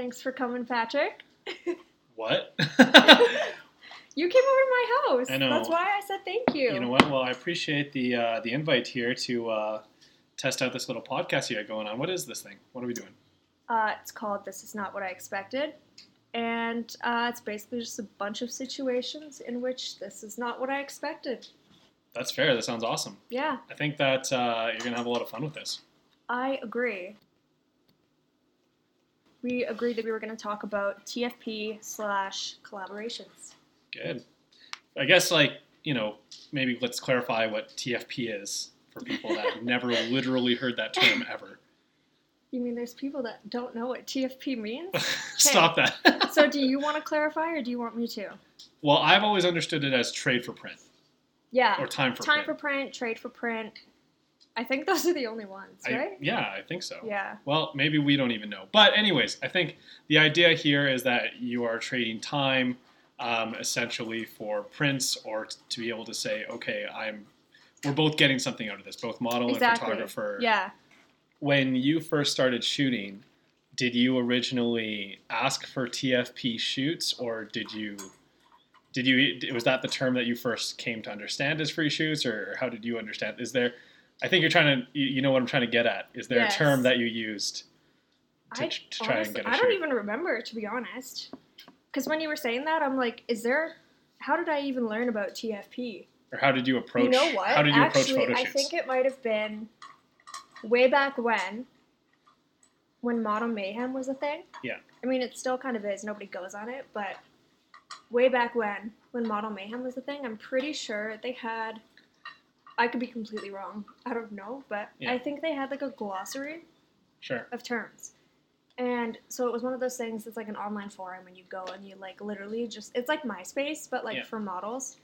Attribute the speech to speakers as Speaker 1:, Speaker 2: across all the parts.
Speaker 1: Thanks for coming, Patrick.
Speaker 2: What?
Speaker 1: You came over to my house.
Speaker 2: I know.
Speaker 1: That's why I said thank you.
Speaker 2: you know what? Well, I appreciate the uh, the invite here to uh, test out this little podcast you got going on. What is this thing? What are we doing?
Speaker 1: Uh, it's called This Is Not What I Expected. And uh, it's basically just a bunch of situations in which this is not what I expected.
Speaker 2: That's fair. That sounds awesome.
Speaker 1: Yeah,
Speaker 2: I think that uh, you're gonna have a lot of fun with this.
Speaker 1: I agree. We agreed that we were going to talk about TFP slash collaborations.
Speaker 2: Good. I guess like you know maybe let's clarify what TFP is for people that have never literally heard that term ever.
Speaker 1: You mean there's people that don't know what TFP means?
Speaker 2: Stop that.
Speaker 1: so do you want to clarify or do you want me to?
Speaker 2: well, I've always understood it as trade for print
Speaker 1: Yeah.
Speaker 2: or time for
Speaker 1: Time
Speaker 2: print.
Speaker 1: for print, trade for print. I think those are the only ones,
Speaker 2: I-
Speaker 1: right?
Speaker 2: yeah, I think so.
Speaker 1: Yeah.
Speaker 2: Well, maybe we don't even know. But, anyways, I think the idea here is that you are trading time um, essentially for prints or t- to be able to say, okay, I'm. We're both getting something out of this, both model and photographer.
Speaker 1: Yeah.
Speaker 2: When you first started shooting, did you originally ask for TFP shoots, or did you? Did you? Was that the term that you first came to understand as free shoots, or how did you understand? Is there? I think you're trying to. You you know what I'm trying to get at. Is there
Speaker 1: Yes.
Speaker 2: a term that you used to,
Speaker 1: I,
Speaker 2: to try
Speaker 1: honestly,
Speaker 2: and get a
Speaker 1: I
Speaker 2: shoot?
Speaker 1: don't even remember, to be honest. Because when you were saying that, I'm like, is there. How did I even learn about TFP?
Speaker 2: or how did you approach?
Speaker 1: you know what?
Speaker 2: How did you
Speaker 1: Actually,
Speaker 2: approach photo
Speaker 1: I think it might have been way back when, when Model Mayhem was a thing.
Speaker 2: Yeah.
Speaker 1: I mean, it still kind of is. Nobody goes on it, but way back when, when Model Mayhem was a thing, I'm pretty sure they had. I could be completely wrong. I don't know, but
Speaker 2: Yeah.
Speaker 1: I think they had like a glossary
Speaker 2: sure.
Speaker 1: of terms. And so it was one of those things that's like an online forum and you go and you like literally just it's like MySpace but like
Speaker 2: Yeah.
Speaker 1: for models.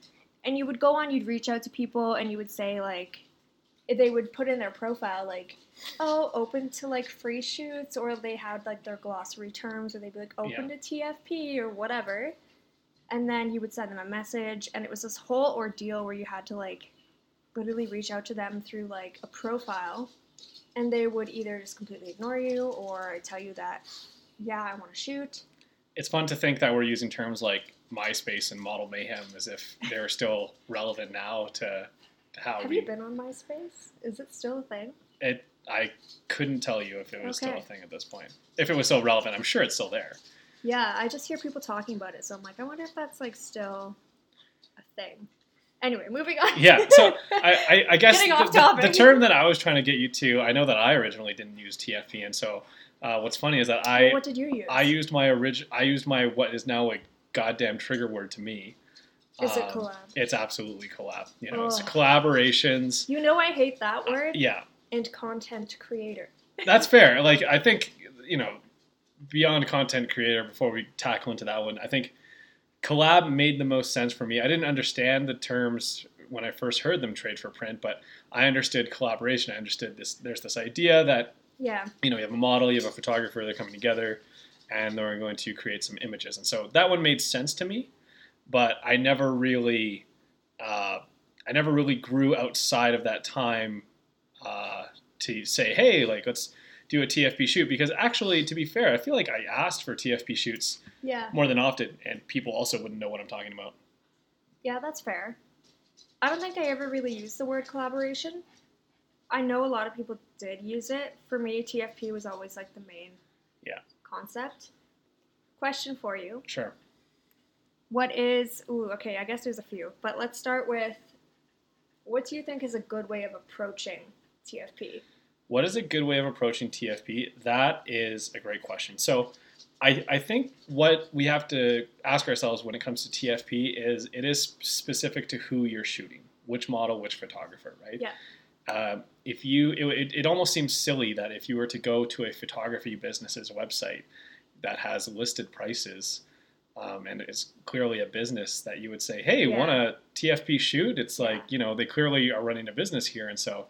Speaker 1: And you would go on, you'd reach out to people and you would say like they would put in their profile like, oh, open to like free shoots or they had like their glossary terms or they'd be like open to TFP or whatever. And then you would send them a message and it was this whole ordeal where you had to like literally reach out to them through like a profile and they would either just completely ignore you or tell you that yeah i want to shoot
Speaker 2: It's fun to think that we're using terms like MySpace and Model Mayhem as if they're still relevant now to, to how
Speaker 1: have
Speaker 2: we.
Speaker 1: you been on myspace is it still a thing
Speaker 2: It. I couldn't tell you if it was still a thing at this point. If it was still relevant, I'm sure it's still there.
Speaker 1: yeah i just hear people talking about it so i'm like i wonder if that's like still a thing anyway moving on
Speaker 2: Yeah. So I, I, I guess the, the- the term that I was trying to get you to, I know that I originally didn't use TFP, and so uh, what's funny is that I
Speaker 1: what did you use
Speaker 2: I used my orig- I used my what is now a goddamn trigger word to me.
Speaker 1: is it
Speaker 2: Um,
Speaker 1: collab
Speaker 2: It's absolutely collab. You know, it's collaborations.
Speaker 1: you know i hate that word
Speaker 2: Yeah,
Speaker 1: and content creator
Speaker 2: that's fair. Like I think you know, beyond content creator. Before we tackle into that one, I think collab made the most sense for me. I didn't understand the terms when I first heard them trade for print, but I understood collaboration. I understood this. There's this idea that
Speaker 1: yeah
Speaker 2: you know you have a model, you have a photographer, they're coming together, and they're going to create some images. And so that one made sense to me, but I never really, uh, I never really grew outside of that time uh, to say, hey, like let's do a TFP shoot. Because actually, to be fair, I feel like I asked for TFP shoots
Speaker 1: yeah
Speaker 2: more than often, and people also wouldn't know what I'm talking about.
Speaker 1: Yeah, that's fair. I don't think I ever really used the word collaboration. I know a lot of people did use it. For me, TFP was always like the main
Speaker 2: Yeah.
Speaker 1: concept. Question for you.
Speaker 2: Sure.
Speaker 1: What is ooh, okay, I guess there's a few, but let's start with what do you think is a good way of approaching TFP?
Speaker 2: What is a good way of approaching TFP? That is a great question. So, I, I think what we have to ask ourselves when it comes to TFP is it is specific to who you're shooting, which model, which photographer, right?
Speaker 1: Yeah.
Speaker 2: Um, if you, it, it, almost seems silly that if you were to go to a photography business's website that has listed prices, um, and it's clearly a business that you would say, "Hey,
Speaker 1: Yeah.
Speaker 2: want a TFP shoot?" It's like
Speaker 1: Yeah.
Speaker 2: you know they clearly are running a business here, and so,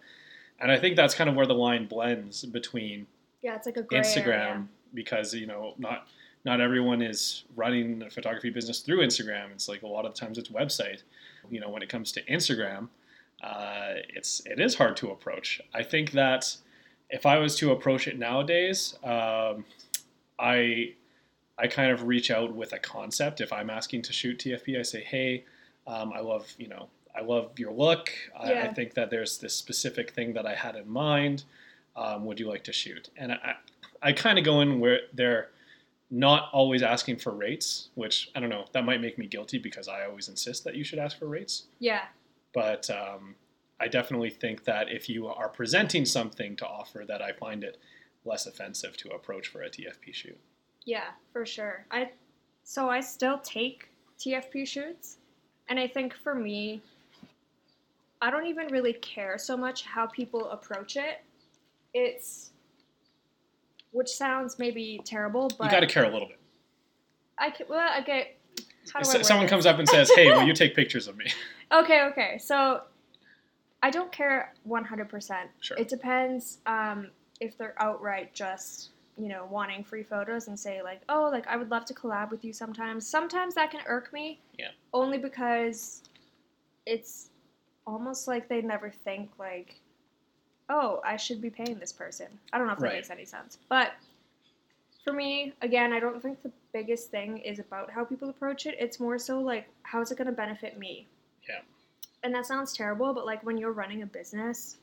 Speaker 2: and I think that's kind of where the line blends between
Speaker 1: Yeah, it's like a gray
Speaker 2: Instagram
Speaker 1: area.
Speaker 2: because you know not not everyone is running a photography business through Instagram. It's like a lot of times it's website. You know, when it comes to Instagram, uh, it's it is hard to approach. I think that if I was to approach it nowadays, um, I I kind of reach out with a concept. If I'm asking to shoot TFP, I say, hey, um, I love, you know, I love your look. I, I think that there's this specific thing that I had in mind. Um, would you like to shoot? And I, I kind of go in where they're not always asking for rates, which I don't know. That might make me guilty because I always insist that you should ask for rates.
Speaker 1: Yeah.
Speaker 2: But um, I definitely think that if you are presenting something to offer, that I find it less offensive to approach for a TFP shoot.
Speaker 1: Yeah, for sure. I so I still take TFP shoots, and I think for me, I don't even really care so much how people approach it. It's which sounds maybe terrible, but
Speaker 2: you got to care a little bit.
Speaker 1: I can, well, okay. How do I
Speaker 2: If someone comes up and says, "Hey, will you take pictures of me?"
Speaker 1: Okay, okay. So I don't care 100%.
Speaker 2: Sure.
Speaker 1: It depends um, if they're outright just, you know, wanting free photos and say, like, oh, like, I would love to collab with you sometimes. Sometimes that can irk me.
Speaker 2: Yeah.
Speaker 1: Only because it's almost like they never think, like, oh, I should be paying this person. I don't know if that
Speaker 2: Right.
Speaker 1: makes any sense. But for me, again, I don't think the biggest thing is about how people approach it. It's more so like, how is it going to benefit me?
Speaker 2: Yeah.
Speaker 1: And that sounds terrible, but like when you're running a business,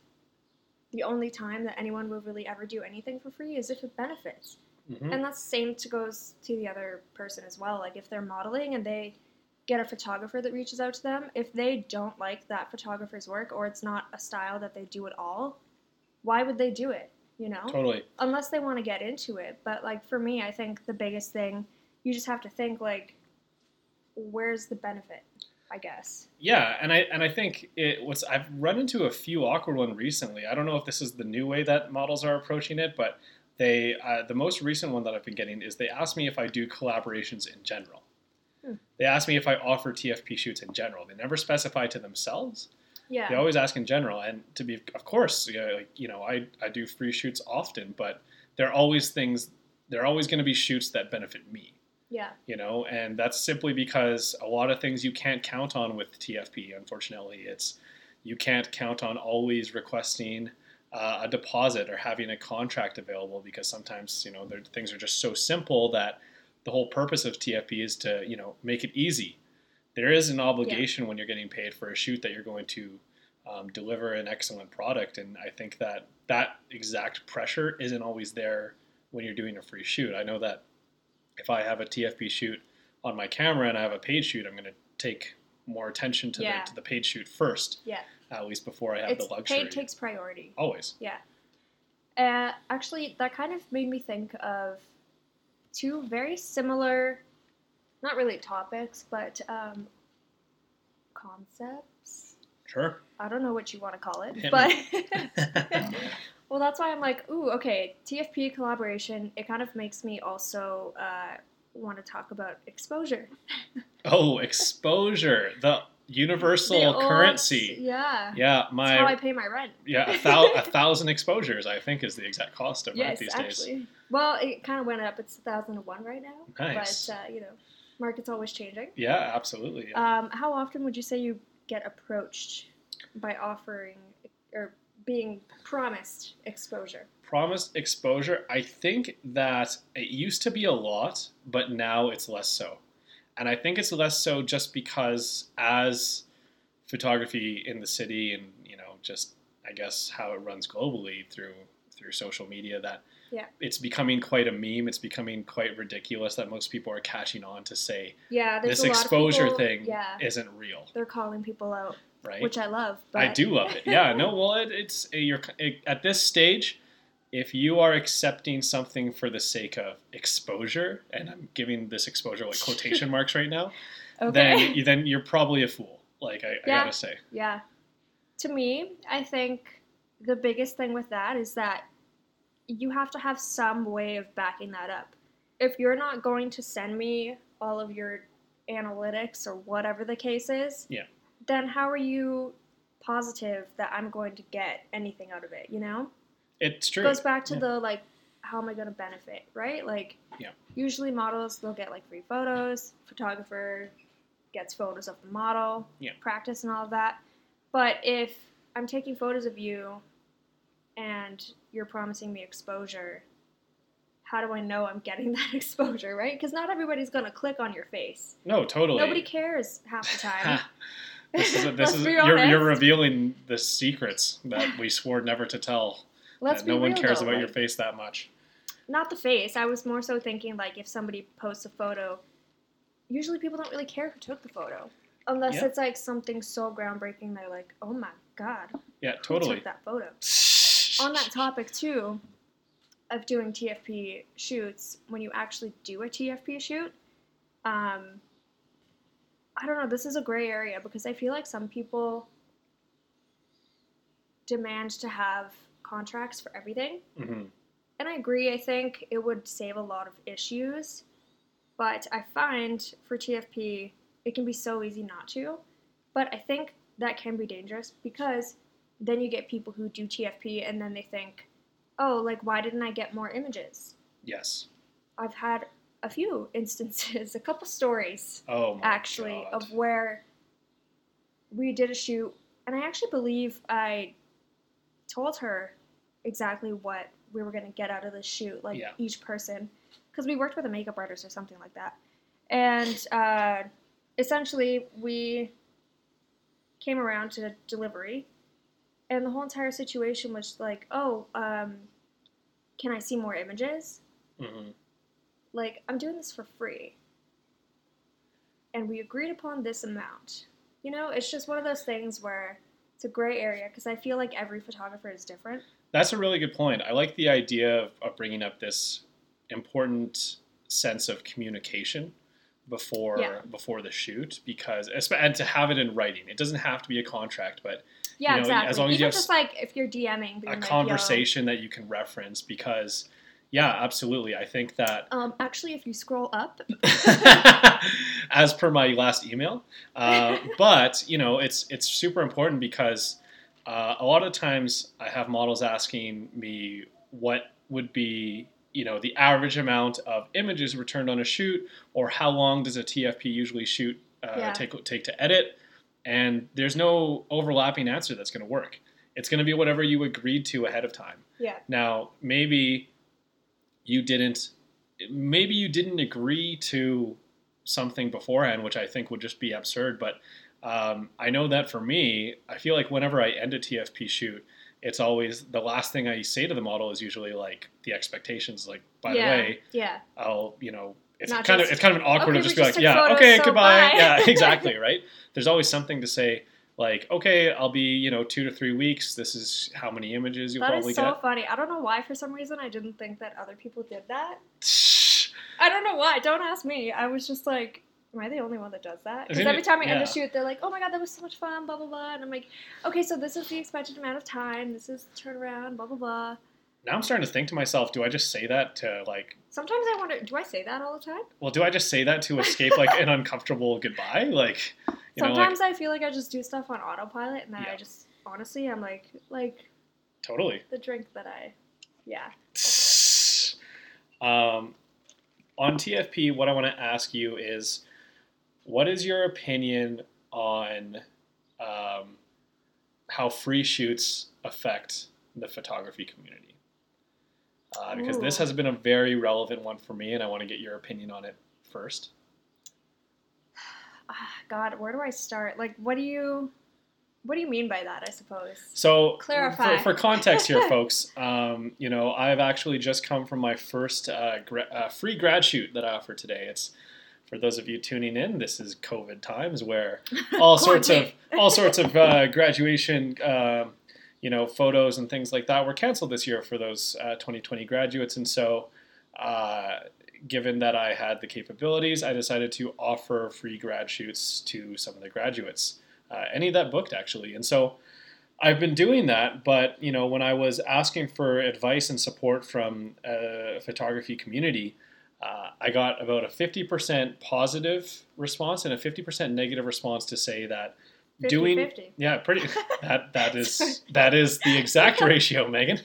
Speaker 1: the only time that anyone will really ever do anything for free is if it benefits.
Speaker 2: Mhm.
Speaker 1: And that's the same to goes to the other person as well. Like if they're modeling and they get a photographer that reaches out to them, if they don't like that photographer's work or it's not a style that they do at all, why would they do it? You know?
Speaker 2: Totally.
Speaker 1: unless they want to get into it. But like for me, I think the biggest thing you just have to think like, where's the benefit? I guess.
Speaker 2: Yeah, and I and I think it what's I've run into a few awkward one recently. I don't know if this is the new way that models are approaching it, but they uh, the most recent one that I've been getting is they ask me if I do collaborations in general.
Speaker 1: Hmm.
Speaker 2: They ask me if I offer TFP shoots in general. They never specify to themselves.
Speaker 1: Yeah.
Speaker 2: They always ask in general, and to be of course, yeah, like you know, I I do free shoots often, but there are always things. There are always going to be shoots that benefit me
Speaker 1: yeah.
Speaker 2: you know and that's simply because a lot of things you can't count on with tfp unfortunately it's you can't count on always requesting uh, a deposit or having a contract available because sometimes you know things are just so simple that the whole purpose of tfp is to you know make it easy there is an obligation when you're getting paid for a shoot that you're going to um, deliver an excellent product and i think that that exact pressure isn't always there when you're doing a free shoot i know that if I have a TFP shoot on my camera and I have a paid shoot, I'm going to take more attention to,
Speaker 1: Yeah.
Speaker 2: the, to the paid shoot first,
Speaker 1: Yeah.
Speaker 2: at least before I have
Speaker 1: It's
Speaker 2: the luxury.
Speaker 1: paid takes priority.
Speaker 2: Always.
Speaker 1: Yeah. Uh, actually, that kind of made me think of two very similar, not really topics, but um, concepts.
Speaker 2: Sure.
Speaker 1: I don't know what you want to call it,
Speaker 2: Hit
Speaker 1: but well, that's why I'm like, ooh, okay, TFP collaboration. It kind of makes me also uh, want to talk about exposure,
Speaker 2: oh, exposure, the universal currency.
Speaker 1: Yeah,
Speaker 2: Yeah,
Speaker 1: that's how I pay my rent.
Speaker 2: yeah, a, thou- a thousand exposures, I think, is the exact cost of rent
Speaker 1: Yes,
Speaker 2: these days.
Speaker 1: Well, it kind of went up. It's 1001 right now.
Speaker 2: Nice.
Speaker 1: But, uh, you know, market's always changing.
Speaker 2: Yeah, absolutely. yeah.
Speaker 1: Um, how often would you say you get approached by offering or being promised exposure?
Speaker 2: promised exposure, I think that it used to be a lot, but now it's less so. And I think it's less so just because as photography in the city and, you know, just I guess how it runs globally through through social media that
Speaker 1: Yeah.
Speaker 2: it's becoming quite a meme. It's becoming quite ridiculous that most people are catching on to say
Speaker 1: Yeah,
Speaker 2: this exposure
Speaker 1: people,
Speaker 2: thing
Speaker 1: Yeah,
Speaker 2: isn't real,
Speaker 1: they're calling people out,
Speaker 2: right?
Speaker 1: which I love. But
Speaker 2: I do love it. Yeah, no, well, it, it's you're it, at this stage. If you are accepting something for the sake of exposure, and I'm giving this exposure like quotation marks right now,
Speaker 1: okay.
Speaker 2: then you, then you're probably a fool. Like I, I gotta say,
Speaker 1: Yeah. To me, I think the biggest thing with that is that you have to have some way of backing that up. If you're not going to send me all of your analytics or whatever the case is,
Speaker 2: Yeah.
Speaker 1: then how are you positive that I'm going to get anything out of it, you know?
Speaker 2: It's true.
Speaker 1: It goes back to
Speaker 2: Yeah.
Speaker 1: the like how am I going to benefit, right? Like
Speaker 2: Yeah.
Speaker 1: usually models they'll get like free photos, photographer gets photos of the model,
Speaker 2: Yeah.
Speaker 1: practice and all of that. But if I'm taking photos of you and you're promising me exposure, how do I know I'm getting that exposure, right? Because not everybody's gonna click on your face.
Speaker 2: No, totally.
Speaker 1: Nobody cares half the time.
Speaker 2: this is, this is you're, you're revealing the secrets that we swore never to tell.
Speaker 1: Let's
Speaker 2: that
Speaker 1: be
Speaker 2: no one cares
Speaker 1: though,
Speaker 2: about your face that much.
Speaker 1: Not the face. I was more so thinking like if somebody posts a photo, usually people don't really care who took the photo, unless
Speaker 2: Yeah.
Speaker 1: it's like something so groundbreaking. They're like, oh my god,
Speaker 2: Yeah, totally.
Speaker 1: took that photo? on that topic too of doing TFP shoots, when you actually do a TFP shoot, um, I don't know. This is a gray area because I feel like some people demand to have contracts for everything,
Speaker 2: hmm
Speaker 1: and I agree. I think it would save a lot of issues, but I find for TFP it can be so easy not to. But I think that can be dangerous because then you get people who do TFP and then they think, oh, like, why didn't I get more images?
Speaker 2: Yes.
Speaker 1: I've had a few instances, a couple stories
Speaker 2: Oh
Speaker 1: actually,
Speaker 2: God.
Speaker 1: of where we did a shoot, and I actually believe I told her exactly what we were going to get out of the shoot, like
Speaker 2: Yeah.
Speaker 1: each person, because we worked with a makeup artist or something like that. And uh, essentially, we came around to delivery, and the whole entire situation was like, oh, um, can I see more images?
Speaker 2: Mhm.
Speaker 1: like I'm doing this for free. And we agreed upon this amount. You know, it's just one of those things where it's a gray area because I feel like every photographer is different.
Speaker 2: That's a really good point. I like the idea of, of bringing up this important sense of communication before
Speaker 1: Yeah.
Speaker 2: before the shoot because and to have it in writing. It doesn't have to be a contract, but
Speaker 1: Yeah,
Speaker 2: You know,
Speaker 1: exactly.
Speaker 2: as long as
Speaker 1: Even
Speaker 2: you have
Speaker 1: just like if you're DMing,
Speaker 2: a
Speaker 1: like, "Yo,
Speaker 2: conversation that you can reference because yeah, absolutely. I think that
Speaker 1: um, actually, if you scroll up,
Speaker 2: as per my last email. Uh, but you know, it's it's super important because uh, a lot of times I have models asking me what would be you know the average amount of images returned on a shoot, or how long does a TFP usually shoot uh,
Speaker 1: Yeah.
Speaker 2: take take to edit, and there's no overlapping answer that's going to work. It's going to be whatever you agreed to ahead of time.
Speaker 1: yeah,
Speaker 2: Now, maybe you didn't maybe you didn't agree to something beforehand, which I think would just be absurd, but um, I know that for me, I feel like whenever I end a TFP shoot, it's always the last thing I say to the model is usually like the expectations. Like, by
Speaker 1: yeah,
Speaker 2: the way,
Speaker 1: yeah,
Speaker 2: I'll you know it's
Speaker 1: Not
Speaker 2: kind of it's kind of an awkward
Speaker 1: "Okay,
Speaker 2: to just be
Speaker 1: just
Speaker 2: like, yeah, okay,
Speaker 1: so
Speaker 2: goodbye,
Speaker 1: bye."
Speaker 2: yeah, exactly, right. There's always something to say. Like, okay, I'll be, you know, two to three weeks. This is how many images you'll
Speaker 1: that
Speaker 2: probably
Speaker 1: is so
Speaker 2: get.
Speaker 1: funny. I don't know why. For some reason, I didn't think that other people did that. I don't know why. Don't ask me. I was just like, am I the only one that does that? Because every time I end
Speaker 2: yeah.
Speaker 1: a shoot, they're like, oh my god, that was so much fun, blah, blah, blah. And I'm like, okay, so this is the expected amount of time. This is turnaround, blah, blah, blah.
Speaker 2: Now I'm starting to think to myself, do I just say that to like,
Speaker 1: Sometimes I wonder, do I say that all the time?
Speaker 2: well, do I just say that to escape like an uncomfortable goodbye? Like, you know, like
Speaker 1: Sometimes I feel like I just do stuff on autopilot and then I just, honestly, I'm like, like
Speaker 2: totally.
Speaker 1: the drink that I, yeah.
Speaker 2: Um, on TFP, what I want to ask you is, what is your opinion on um, how free shoots affect the photography community? Uh, because this has been a very relevant one for me, and I want to get your opinion on it first.
Speaker 1: God, where do I start? Like, what do you, what do you mean by that, I suppose?
Speaker 2: So,
Speaker 1: Clarify.
Speaker 2: For, for context here, folks, um, you know, I've actually just come from my first uh, gra- uh, free grad shoot that I offer today. It's for those of you tuning in. This is COVID times where all sorts of all sorts of uh, graduation, um, you know, photos and things like that were canceled this year for those uh, 2020 graduates, and so. Given that I had the capabilities, I decided to offer free grad shoots to some of the graduates, uh, any that booked actually. And so I've been doing that, but you know, when I was asking for advice and support from a photography community, uh, I got about a 50% positive response and a 50% negative response to say that
Speaker 1: 50,
Speaker 2: doing
Speaker 1: 50.
Speaker 2: yeah pretty that that is that is the exact ratio megan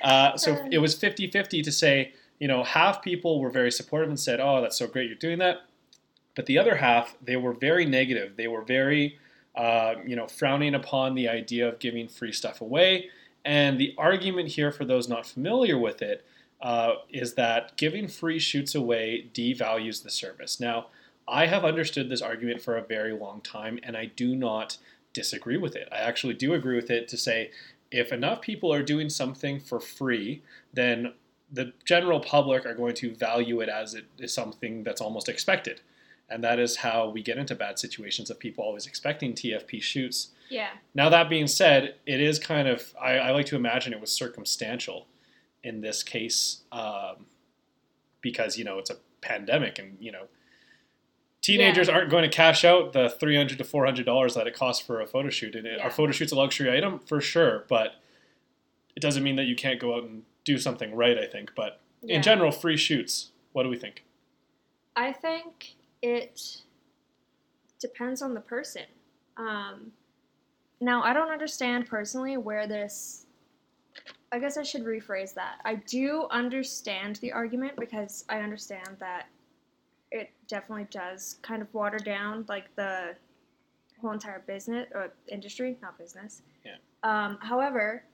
Speaker 2: uh, so it was 50-50 to say you know half people were very supportive and said oh that's so great you're doing that but the other half they were very negative they were very uh, you know frowning upon the idea of giving free stuff away and the argument here for those not familiar with it uh, is that giving free shoots away devalues the service. Now, I have understood this argument for a very long time, and I do not disagree with it. I actually do agree with it to say if enough people are doing something for free, then the general public are going to value it as it is something that's almost expected. And that is how we get into bad situations of people always expecting TFP shoots.
Speaker 1: Yeah.
Speaker 2: Now, that being said, it is kind of, I, I like to imagine it was circumstantial in this case um, because, you know, it's a pandemic and, you know, teenagers
Speaker 1: Yeah.
Speaker 2: aren't going to cash out the 300 to $400 that it costs for a photo shoot. And
Speaker 1: Yeah.
Speaker 2: a photo shoot's a luxury item for sure, but it doesn't mean that you can't go out and do something right, I think. But
Speaker 1: Yeah.
Speaker 2: in general, free shoots, what do we think?
Speaker 1: I think it depends on the person. Um, now, I don't understand personally where this. I guess I should rephrase that. I do understand the argument because I understand that it definitely does kind of water down like the whole entire business or industry, not business.
Speaker 2: Yeah.
Speaker 1: Um, however,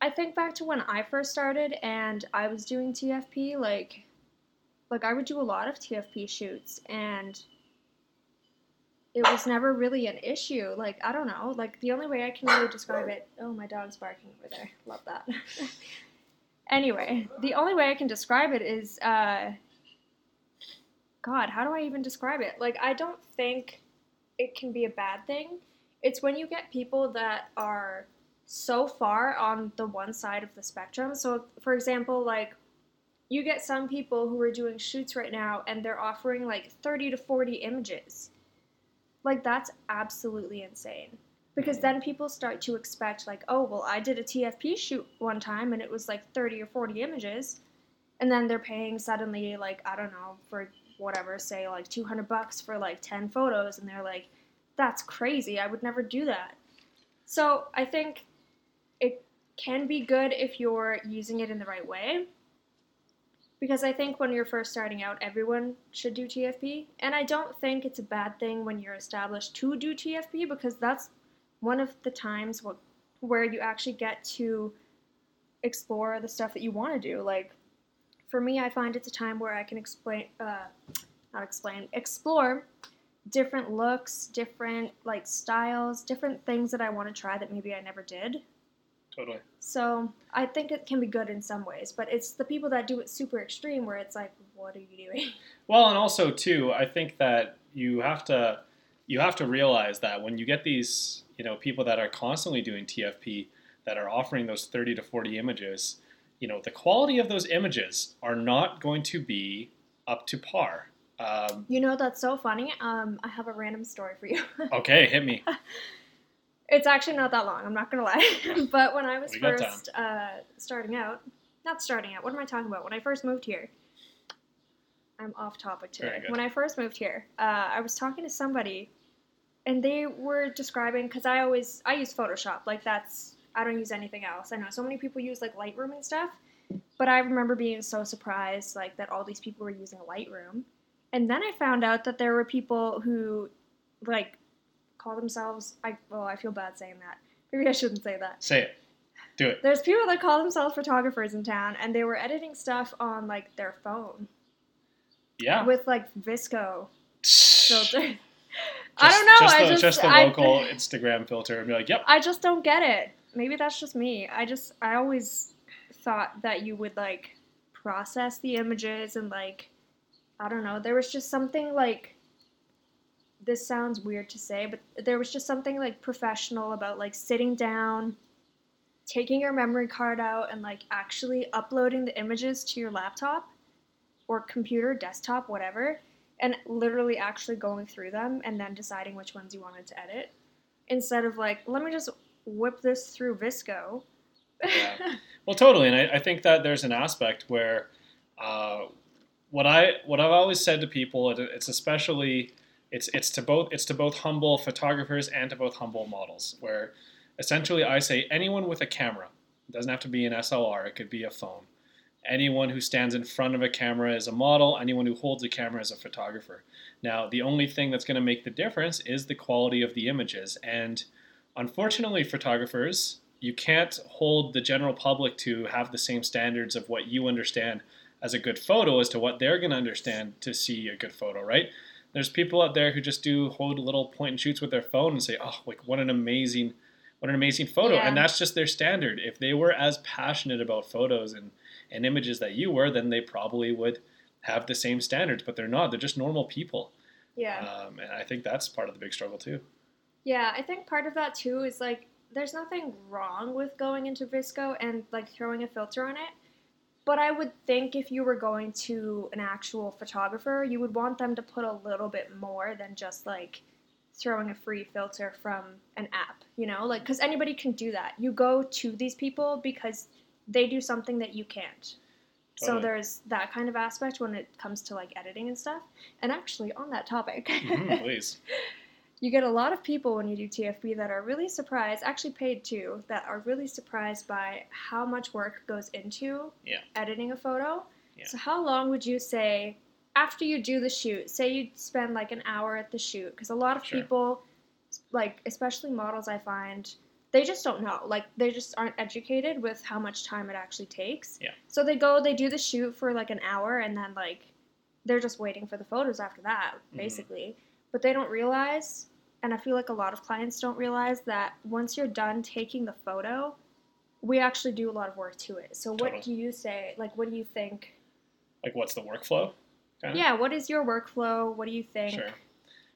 Speaker 1: I think back to when I first started and I was doing TFP, like like I would do a lot of TFP shoots and it was never really an issue. Like I don't know, like the only way I can really describe it. Oh, my dog's barking over there. Love that. anyway, the only way I can describe it is uh God, how do I even describe it? Like I don't think it can be a bad thing. It's when you get people that are so far on the one side of the spectrum. So for example, like you get some people who are doing shoots right now and they're offering like 30 to 40 images. Like that's absolutely insane. Because then people start to expect like, oh, well, I did a TFP shoot one time and it was like 30 or 40 images. And then they're paying suddenly like, I don't know, for whatever, say like 200 bucks for like 10 photos and they're like, that's crazy. I would never do that. So, I think can be good if you're using it in the right way because I think when you're first starting out, everyone should do TFP. And I don't think it's a bad thing when you're established to do TFP because that's one of the times wh- where you actually get to explore the stuff that you want to do. Like, for me, I find it's a time where I can explain, uh, not explain, explore different looks, different like styles, different things that I want to try that maybe I never did.
Speaker 2: Totally.
Speaker 1: So I think it can be good in some ways, but it's the people that do it super extreme where it's like, what are you doing?
Speaker 2: Well, and also too, I think that you have to you have to realize that when you get these, you know, people that are constantly doing TFP that are offering those 30 to 40 images, you know, the quality of those images are not going to be up to par. Um,
Speaker 1: You know that's so funny. Um, I have a random story for you.
Speaker 2: okay, hit me.
Speaker 1: it's actually not that long. I'm not gonna lie. but when I was
Speaker 2: We
Speaker 1: first uh, starting out, not starting out. What am I talking about? When I first moved here, I'm off topic today. When I first moved here, uh, I was talking to somebody, and they were describing because I always I use Photoshop. Like that's I don't use anything else. I know so many people use like Lightroom and stuff, but I remember being so surprised like that all these people were using Lightroom, and then I found out that there were people who like call themselves I well I feel bad saying that. Maybe I shouldn't say that.
Speaker 2: Say it. Do it.
Speaker 1: There's people that call themselves photographers in town, and they were editing stuff on like their phone
Speaker 2: Yeah.
Speaker 1: with like VSCO
Speaker 2: Just,
Speaker 1: filter. I don't know.
Speaker 2: Just
Speaker 1: I
Speaker 2: the,
Speaker 1: just,
Speaker 2: just the
Speaker 1: I,
Speaker 2: local Instagram filter and be like, yep.
Speaker 1: I just don't get it. Maybe that's just me. I just I always thought that you would like process the images and like I don't know. There was just something like this sounds weird to say, but there was just something like professional about like sitting down, taking your memory card out and like actually uploading the images to your laptop or computer, desktop, whatever, and literally actually going through them and then deciding which ones you wanted to edit instead of like, let me just whip this through VSCO.
Speaker 2: Yeah. Well, totally, and I, I think that there's an aspect where uh, what I what I've always said to people, it, it's especially it's it's to both it's to both humble photographers and to both humble models, where essentially I say anyone with a camera it doesn't have to be an SLR, it could be a phone. Anyone who stands in front of a camera is a model. Anyone who holds a camera is a photographer. Now, the only thing that's going to make the difference is the quality of the images. And unfortunately, photographers, you can't hold the general public to have the same standards of what you understand as a good photo as to what they're going to understand to see a good photo, right? There's people out there who just do hold little point and shoots with their phone and say, "Oh, like what an amazing, what an amazing photo,"
Speaker 1: Yeah.
Speaker 2: and that's just their standard. If they were as passionate about photos and and images that you were, then they probably would have the same standards. But they're not. They're just normal people,
Speaker 1: Yeah.
Speaker 2: um, and I think that's part of the big struggle too.
Speaker 1: Yeah, I think part of that too is like there's nothing wrong with going into VSCO and like throwing a filter on it. But I would think if you were going to an actual photographer, you would want them to put a little bit more than just like throwing a free filter from an app, you know? Like cuz anybody can do that. You go to these people because they do something that you can't. So there's that kind of aspect when it comes to like editing and stuff. And actually on that topic,
Speaker 2: Mhm, please.
Speaker 1: you get a lot of people when you do TFP that are really surprised, actually paid too, that are really surprised by how much work goes into
Speaker 2: Yeah.
Speaker 1: editing a photo.
Speaker 2: Yeah.
Speaker 1: So, how long would you say after you do the shoot? Say you spend like an hour at the shoot, because a lot of
Speaker 2: Sure.
Speaker 1: people, like especially models, I find they just don't know. Like they just aren't educated with how much time it actually takes.
Speaker 2: Yeah.
Speaker 1: So they go, they do the shoot for like an hour, and then like they're just waiting for the photos after that,
Speaker 2: Mhm.
Speaker 1: basically. But they don't realize, and I feel like a lot of clients don't realize that once you're done taking the photo, we actually do a lot of work to it. So what
Speaker 2: Totally.
Speaker 1: do you say? Like, what do you think?
Speaker 2: Like, what's the workflow? Kinda?
Speaker 1: Yeah, what is your workflow? What do you think?
Speaker 2: Sure.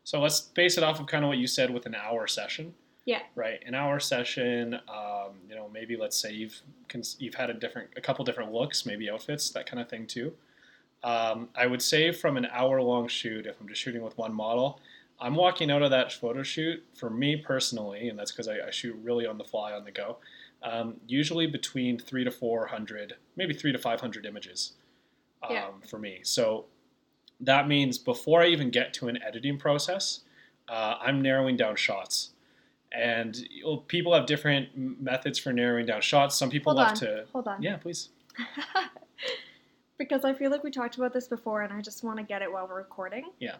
Speaker 2: So let's base it off of kind of what you said with an hour session.
Speaker 1: Yeah.
Speaker 2: Right. An hour session. Um, you know, maybe let's say you've you've had a different, a couple different looks, maybe outfits, that kind of thing too. Um, I would say from an hour long shoot, if I'm just shooting with one model, I'm walking out of that photo shoot for me personally, and that's because I, I shoot really on the fly, on the go. Um, usually between three to four hundred, maybe three to five hundred images um,
Speaker 1: Yeah.
Speaker 2: for me. So that means before I even get to an editing process, uh, I'm narrowing down shots. And people have different methods for narrowing down shots. Some people
Speaker 1: Hold
Speaker 2: love
Speaker 1: on.
Speaker 2: to.
Speaker 1: Hold on.
Speaker 2: Yeah, please.
Speaker 1: because I feel like we talked about this before and I just want to get it while we're recording.
Speaker 2: Yeah.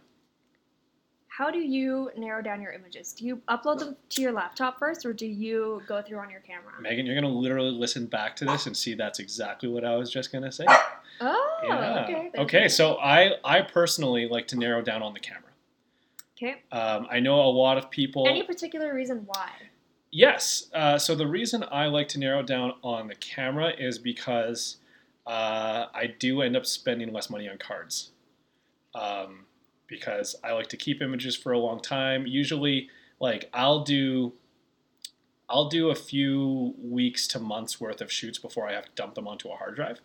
Speaker 1: How do you narrow down your images? Do you upload them to your laptop first or do you go through on your camera?
Speaker 2: Megan, you're going to literally listen back to this and see that's exactly what I was just going to say.
Speaker 1: Oh,
Speaker 2: yeah.
Speaker 1: okay.
Speaker 2: Okay, so I, I personally like to narrow down on the camera.
Speaker 1: Okay.
Speaker 2: Um, I know a lot of people.
Speaker 1: Any particular reason why?
Speaker 2: Yes. Uh, so the reason I like to narrow down on the camera is because uh, I do end up spending less money on cards. Um, because I like to keep images for a long time. Usually, like I'll do, I'll do a few weeks to months worth of shoots before I have to dump them onto a hard drive,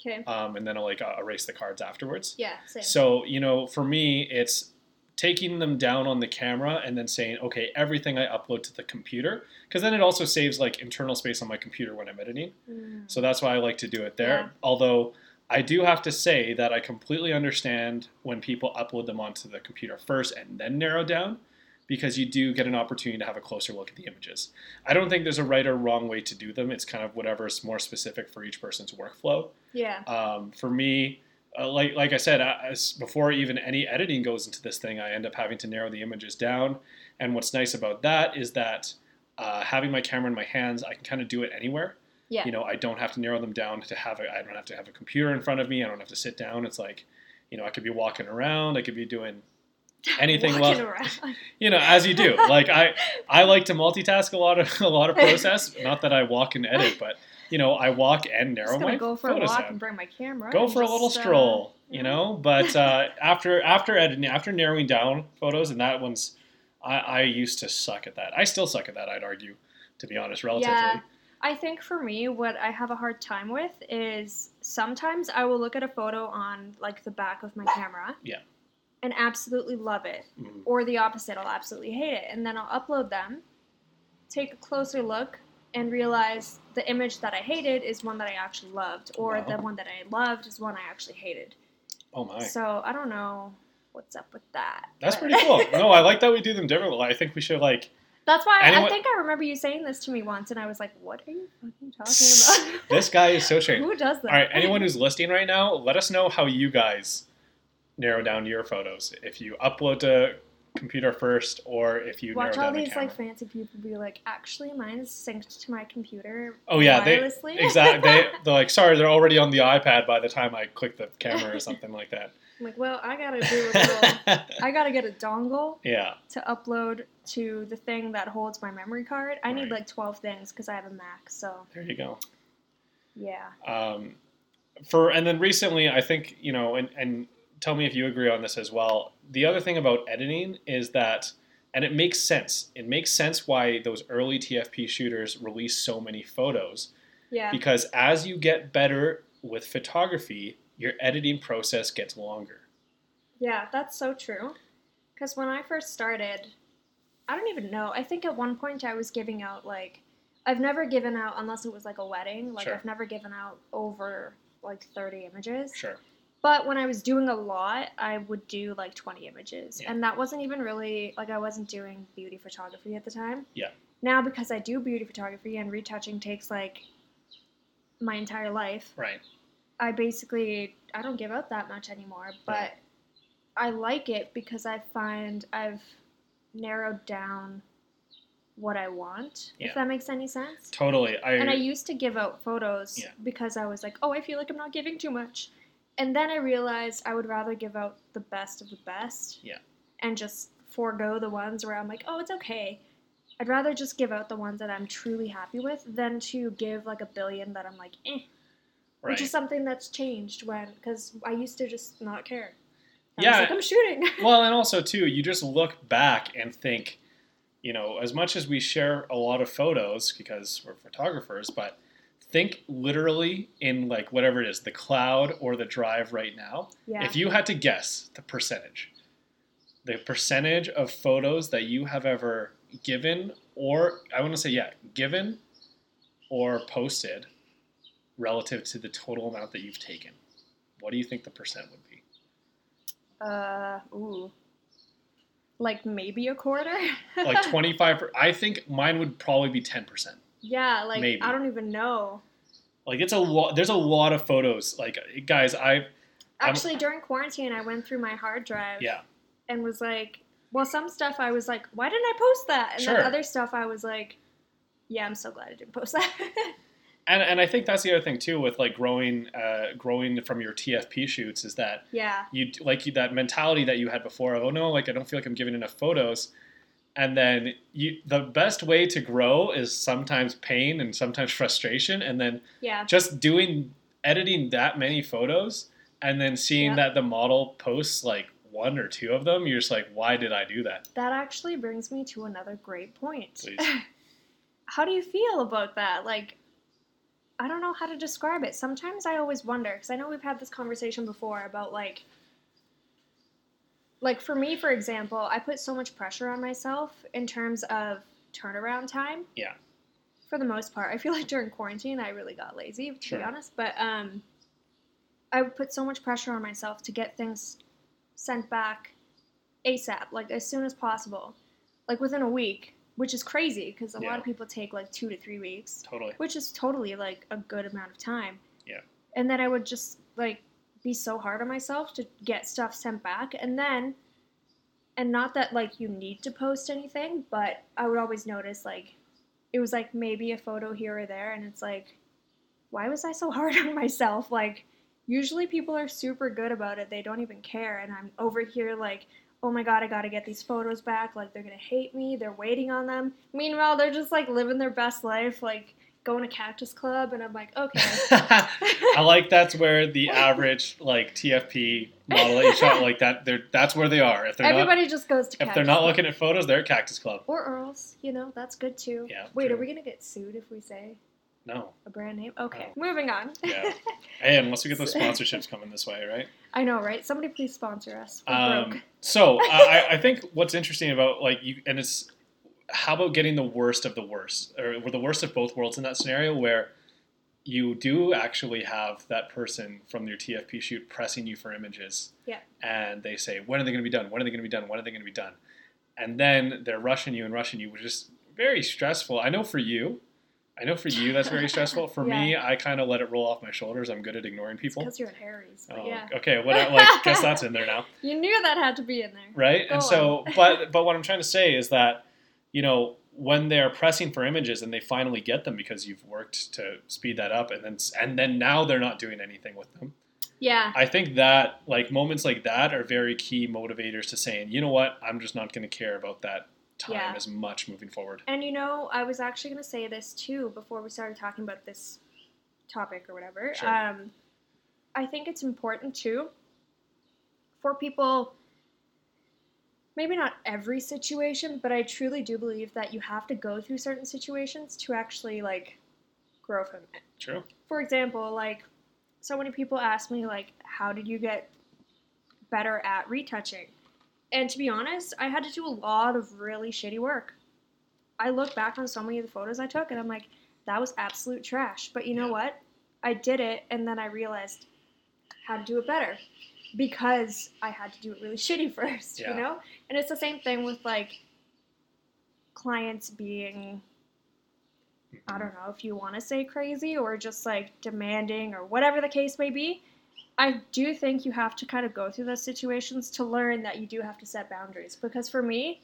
Speaker 1: Okay.
Speaker 2: um, and then I'll like uh, erase the cards afterwards.
Speaker 1: Yeah, same.
Speaker 2: So, you know, for me, it's taking them down on the camera and then saying, okay, everything I upload to the computer, because then it also saves like internal space on my computer when I'm editing.
Speaker 1: Mm.
Speaker 2: So that's why I like to do it there.
Speaker 1: Yeah.
Speaker 2: Although I do have to say that I completely understand when people upload them onto the computer first and then narrow down. Because you do get an opportunity to have a closer look at the images. I don't think there's a right or wrong way to do them. It's kind of whatever is more specific for each person's workflow.
Speaker 1: Yeah.
Speaker 2: Um, for me, uh, like like I said, I, before even any editing goes into this thing, I end up having to narrow the images down. And what's nice about that is that uh, having my camera in my hands, I can kind of do it anywhere.
Speaker 1: Yeah.
Speaker 2: You know, I don't have to narrow them down to have a, I don't have to have a computer in front of me. I don't have to sit down. It's like, you know, I could be walking around. I could be doing anything
Speaker 1: Walking
Speaker 2: lo-
Speaker 1: around.
Speaker 2: you know, as you do. Like I, I like to multitask a lot of a lot of process. Not that I walk and edit, but you know, I walk and narrow
Speaker 1: just
Speaker 2: my
Speaker 1: go for a walk and bring my camera.
Speaker 2: go for a
Speaker 1: just,
Speaker 2: little
Speaker 1: uh,
Speaker 2: stroll, you know. But uh, after after editing, after narrowing down photos, and that one's, I, I used to suck at that. I still suck at that. I'd argue, to be honest, relatively.
Speaker 1: Yeah. I think for me, what I have a hard time with is sometimes I will look at a photo on like the back of my camera.
Speaker 2: Yeah.
Speaker 1: And absolutely love it.
Speaker 2: Mhm.
Speaker 1: Or the opposite, I'll absolutely hate it. And then I'll upload them, take a closer look, and realize the image that I hated is one that I actually loved, or
Speaker 2: Wow.
Speaker 1: the one that I loved is one I actually hated.
Speaker 2: Oh my,
Speaker 1: So I don't know what's up with that.
Speaker 2: that's pretty cool. No, I like that we do them differently. I think we should like
Speaker 1: That's why
Speaker 2: Anyone-
Speaker 1: I think I remember you saying this to me once, and I was like, "What are you fucking talking about?
Speaker 2: this guy is so strange.
Speaker 1: Who does that?"
Speaker 2: All right, anyone who's listening right now, let us know how you guys narrow down your photos. If you upload to computer first, or if you
Speaker 1: Watch all these like fancy people be like, actually, mine's synced to my computer
Speaker 2: Oh yeah, they exactly. They, they're like, sorry, they're already on the iPad by the time I click the camera or something like that.
Speaker 1: I'm like, well, I gotta do a little. I gotta get a dongle
Speaker 2: yeah,
Speaker 1: to upload to the thing that holds my memory card. I need like 12 things because I have a Mac. So
Speaker 2: there you go.
Speaker 1: yeah,
Speaker 2: Um, for and then recently, I think you know, and and tell me if you agree on this as well. The other thing about editing is that, and it makes sense. It makes sense why those early TFP shooters release so many photos
Speaker 1: yeah,
Speaker 2: because as you get better with photography, your editing process gets longer.
Speaker 1: yeah. That's so true. Because when I first started, I don't even know. I think at one point I was giving out like, I've never given out unless it was like a wedding. Like
Speaker 2: Sure.
Speaker 1: I've never given out over like 30 images.
Speaker 2: Sure.
Speaker 1: But when I was doing a lot, I would do like 20 images.
Speaker 2: Yeah.
Speaker 1: And that wasn't even really, like, I wasn't doing beauty photography at the time.
Speaker 2: Yeah.
Speaker 1: Now, because I do beauty photography and retouching takes like my entire life,
Speaker 2: Right.
Speaker 1: I basically, I don't give out that much anymore. But
Speaker 2: Right.
Speaker 1: I like it because I find I've narrowed down what I want,
Speaker 2: Yeah.
Speaker 1: if that makes any sense.
Speaker 2: Totally. I,
Speaker 1: And I used to give out photos
Speaker 2: Yeah.
Speaker 1: because I was like, oh, I feel like I'm not giving too much. And then I realized I would rather give out the best of the best.
Speaker 2: Yeah.
Speaker 1: And just forego the ones where I'm like, oh, it's okay. I'd rather just give out the ones that I'm truly happy with than to give like a billion that I'm like, eh.
Speaker 2: right.
Speaker 1: Which is something that's changed when, because I used to just not care. I
Speaker 2: Yeah.
Speaker 1: Like, I'm shooting.
Speaker 2: well, and also too, you just look back and think, you know, as much as we share a lot of photos because we're photographers, but think literally in like whatever it is, the cloud or the drive right now.
Speaker 1: yeah.
Speaker 2: If you had to guess the percentage, the percentage of photos that you have ever given, or I want to say, yeah, given or posted relative to the total amount that you've taken, what do you think the percent would be?
Speaker 1: uh, ooh. Like maybe a quarter?
Speaker 2: Like 25, I think mine would probably be 10%.
Speaker 1: Yeah, like
Speaker 2: Maybe.
Speaker 1: I don't even know.
Speaker 2: Like it's a lot, there's a lot of photos. Like, guys, I, I'm-
Speaker 1: Actually, during quarantine, I went through my hard drive
Speaker 2: yeah,
Speaker 1: and was like, well, some stuff I was like, why didn't I post that? And
Speaker 2: Sure.
Speaker 1: then other stuff I was like, yeah, I'm so glad I didn't post that.
Speaker 2: and and I think that's the other thing too with like growing, uh, growing from your TFP shoots is that
Speaker 1: yeah,
Speaker 2: you like that mentality that you had before of oh no like I don't feel like I'm giving enough photos, and then you the best way to grow is sometimes pain and sometimes frustration, and then
Speaker 1: yeah,
Speaker 2: just doing editing that many photos and then seeing
Speaker 1: Yeah.
Speaker 2: that the model posts like one or two of them, you're just like why did I do that?
Speaker 1: that actually brings me to another great point.
Speaker 2: Please.
Speaker 1: how do you feel about that? Like, I don't know how to describe it. Sometimes I always wonder because I know we've had this conversation before about like, like for me, for example, I put so much pressure on myself in terms of turnaround time.
Speaker 2: Yeah.
Speaker 1: For the most part, I feel like during quarantine, I really got lazy, to
Speaker 2: Sure.
Speaker 1: be honest. But um, I would put so much pressure on myself to get things sent back ASAP, like as soon as possible, like within a week, which is crazy because a
Speaker 2: Yeah.
Speaker 1: lot of people take like two to three weeks,
Speaker 2: Totally.
Speaker 1: which is totally like a good amount of time.
Speaker 2: Yeah.
Speaker 1: And then I would just like be so hard on myself to get stuff sent back, and then, and not that like you need to post anything, but I would always notice like it was like maybe a photo here or there, and it's like, why was I so hard on myself? Like, usually people are super good about it, they don't even care, and I'm over here like, oh my god, I gotta get these photos back, like, they're gonna hate me, they're waiting on them. Meanwhile, they're just like living their best life, like, going to Cactus Club, and I'm like, okay.
Speaker 2: I like that's where the average like TFP model that you shot like that. They're that's where they are. If they're
Speaker 1: Everybody just goes to
Speaker 2: if
Speaker 1: Cactus
Speaker 2: they're not
Speaker 1: Club.
Speaker 2: looking at photos, they're at Cactus Club.
Speaker 1: Or Earls, you know, that's good too.
Speaker 2: Yeah,
Speaker 1: Wait,
Speaker 2: true.
Speaker 1: are we gonna get sued if we say
Speaker 2: No,
Speaker 1: a brand name? Okay,
Speaker 2: No.
Speaker 1: moving on.
Speaker 2: Yeah. hey, unless we get those sponsorships coming this way, right?
Speaker 1: I know, right? Somebody please sponsor us. We're
Speaker 2: Um,
Speaker 1: broke.
Speaker 2: so I, I think what's interesting about like you and it's how about getting the worst of the worst or the worst of both worlds in that scenario where you do actually have that person from your TFP shoot pressing you for images.
Speaker 1: Yeah.
Speaker 2: And they say, when are they going to be done? When are they going to be done? When are they going to be done? And then they're rushing you and rushing you, which is very stressful. I know for you, I know for you that's very stressful. For me, I kind of let it roll off my shoulders. I'm good at ignoring people.
Speaker 1: Because you're Harry's. But
Speaker 2: Oh,
Speaker 1: yeah.
Speaker 2: okay. What? I- Like, guess that's in there now,
Speaker 1: You knew that had to be in there.
Speaker 2: right?
Speaker 1: Go
Speaker 2: and so, but but what I'm trying to say is that, you know, when they're pressing for images and they finally get them because you've worked to speed that up, and then and then now they're not doing anything with them.
Speaker 1: Yeah.
Speaker 2: I think that like moments like that are very key motivators to saying, you know what, I'm just not going to care about that time
Speaker 1: Yeah.
Speaker 2: as much moving forward.
Speaker 1: And you know, I was actually going to say this too before we started talking about this topic or whatever.
Speaker 2: Sure.
Speaker 1: Um, I think it's important too for people, maybe not every situation, but I truly do believe that you have to go through certain situations to actually like grow from it.
Speaker 2: True.
Speaker 1: For example, like so many people ask me like, how did you get better at retouching? And to be honest, I had to do a lot of really shitty work. I look back on so many of the photos I took and I'm like, that was absolute trash. But you know
Speaker 2: Yeah.
Speaker 1: what? I did it and then I realized how to do it better because I had to do it really shitty first,
Speaker 2: Yeah.
Speaker 1: you know? And it's the same thing with like clients being I don't know if you want to say crazy or just like demanding or whatever the case may be. I do think you have to kind of go through those situations to learn that you do have to set boundaries. Because for me,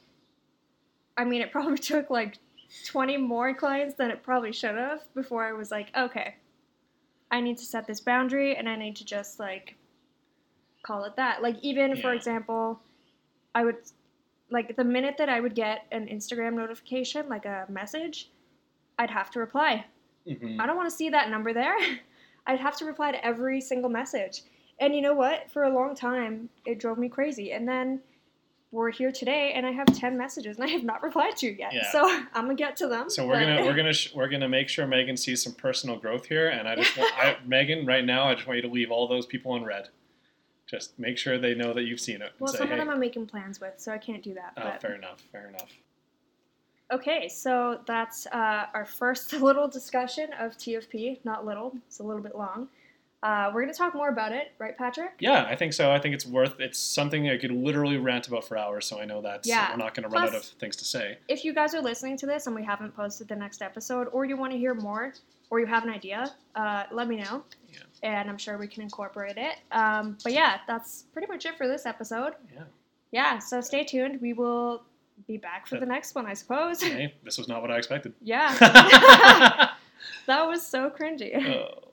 Speaker 1: I mean, it probably took like 20 more clients than it probably should have before I was like, okay, I need to set this boundary and I need to just like call it that. Like, even for example, I would like the minute that I would get an Instagram notification, like a message, I'd have to reply.
Speaker 2: Mhm.
Speaker 1: I don't want to see that number there. I'd have to reply to every single message. And you know what? For a long time, it drove me crazy. And then we're here today, and I have 10 messages, and I have not replied to yet.
Speaker 2: Yeah.
Speaker 1: So I'm going to get to them.
Speaker 2: So we're
Speaker 1: but-
Speaker 2: gonna we're gonna sh- we're gonna make sure Megan sees some personal growth here, and I just want I, Megan right now I just want you to leave all those people on read. Just make sure they know that you've seen it.
Speaker 1: Well,
Speaker 2: say,
Speaker 1: some
Speaker 2: hey,
Speaker 1: of them I'm making plans with, so I can't do that.
Speaker 2: oh,
Speaker 1: But
Speaker 2: fair enough, fair enough.
Speaker 1: Okay, so that's uh, our first little discussion of TFP. Not little, it's a little bit long. Uh, we're going to talk more about it, right, Patrick?
Speaker 2: Yeah, I think so. I think it's worth. It's something I could literally rant about for hours. So I know that
Speaker 1: Yeah.
Speaker 2: we're not going to run out of things to say.
Speaker 1: If you guys are listening to this and we haven't posted the next episode, or you want to hear more, or you have an idea, uh, let me know.
Speaker 2: Yeah.
Speaker 1: And I'm sure we can incorporate it. Um, but yeah, that's pretty much it for this episode.
Speaker 2: Yeah.
Speaker 1: Yeah, so stay tuned. We will be back for the next one, I suppose.
Speaker 2: Hey, this was not what I expected.
Speaker 1: yeah. that was so cringy.
Speaker 2: Oh.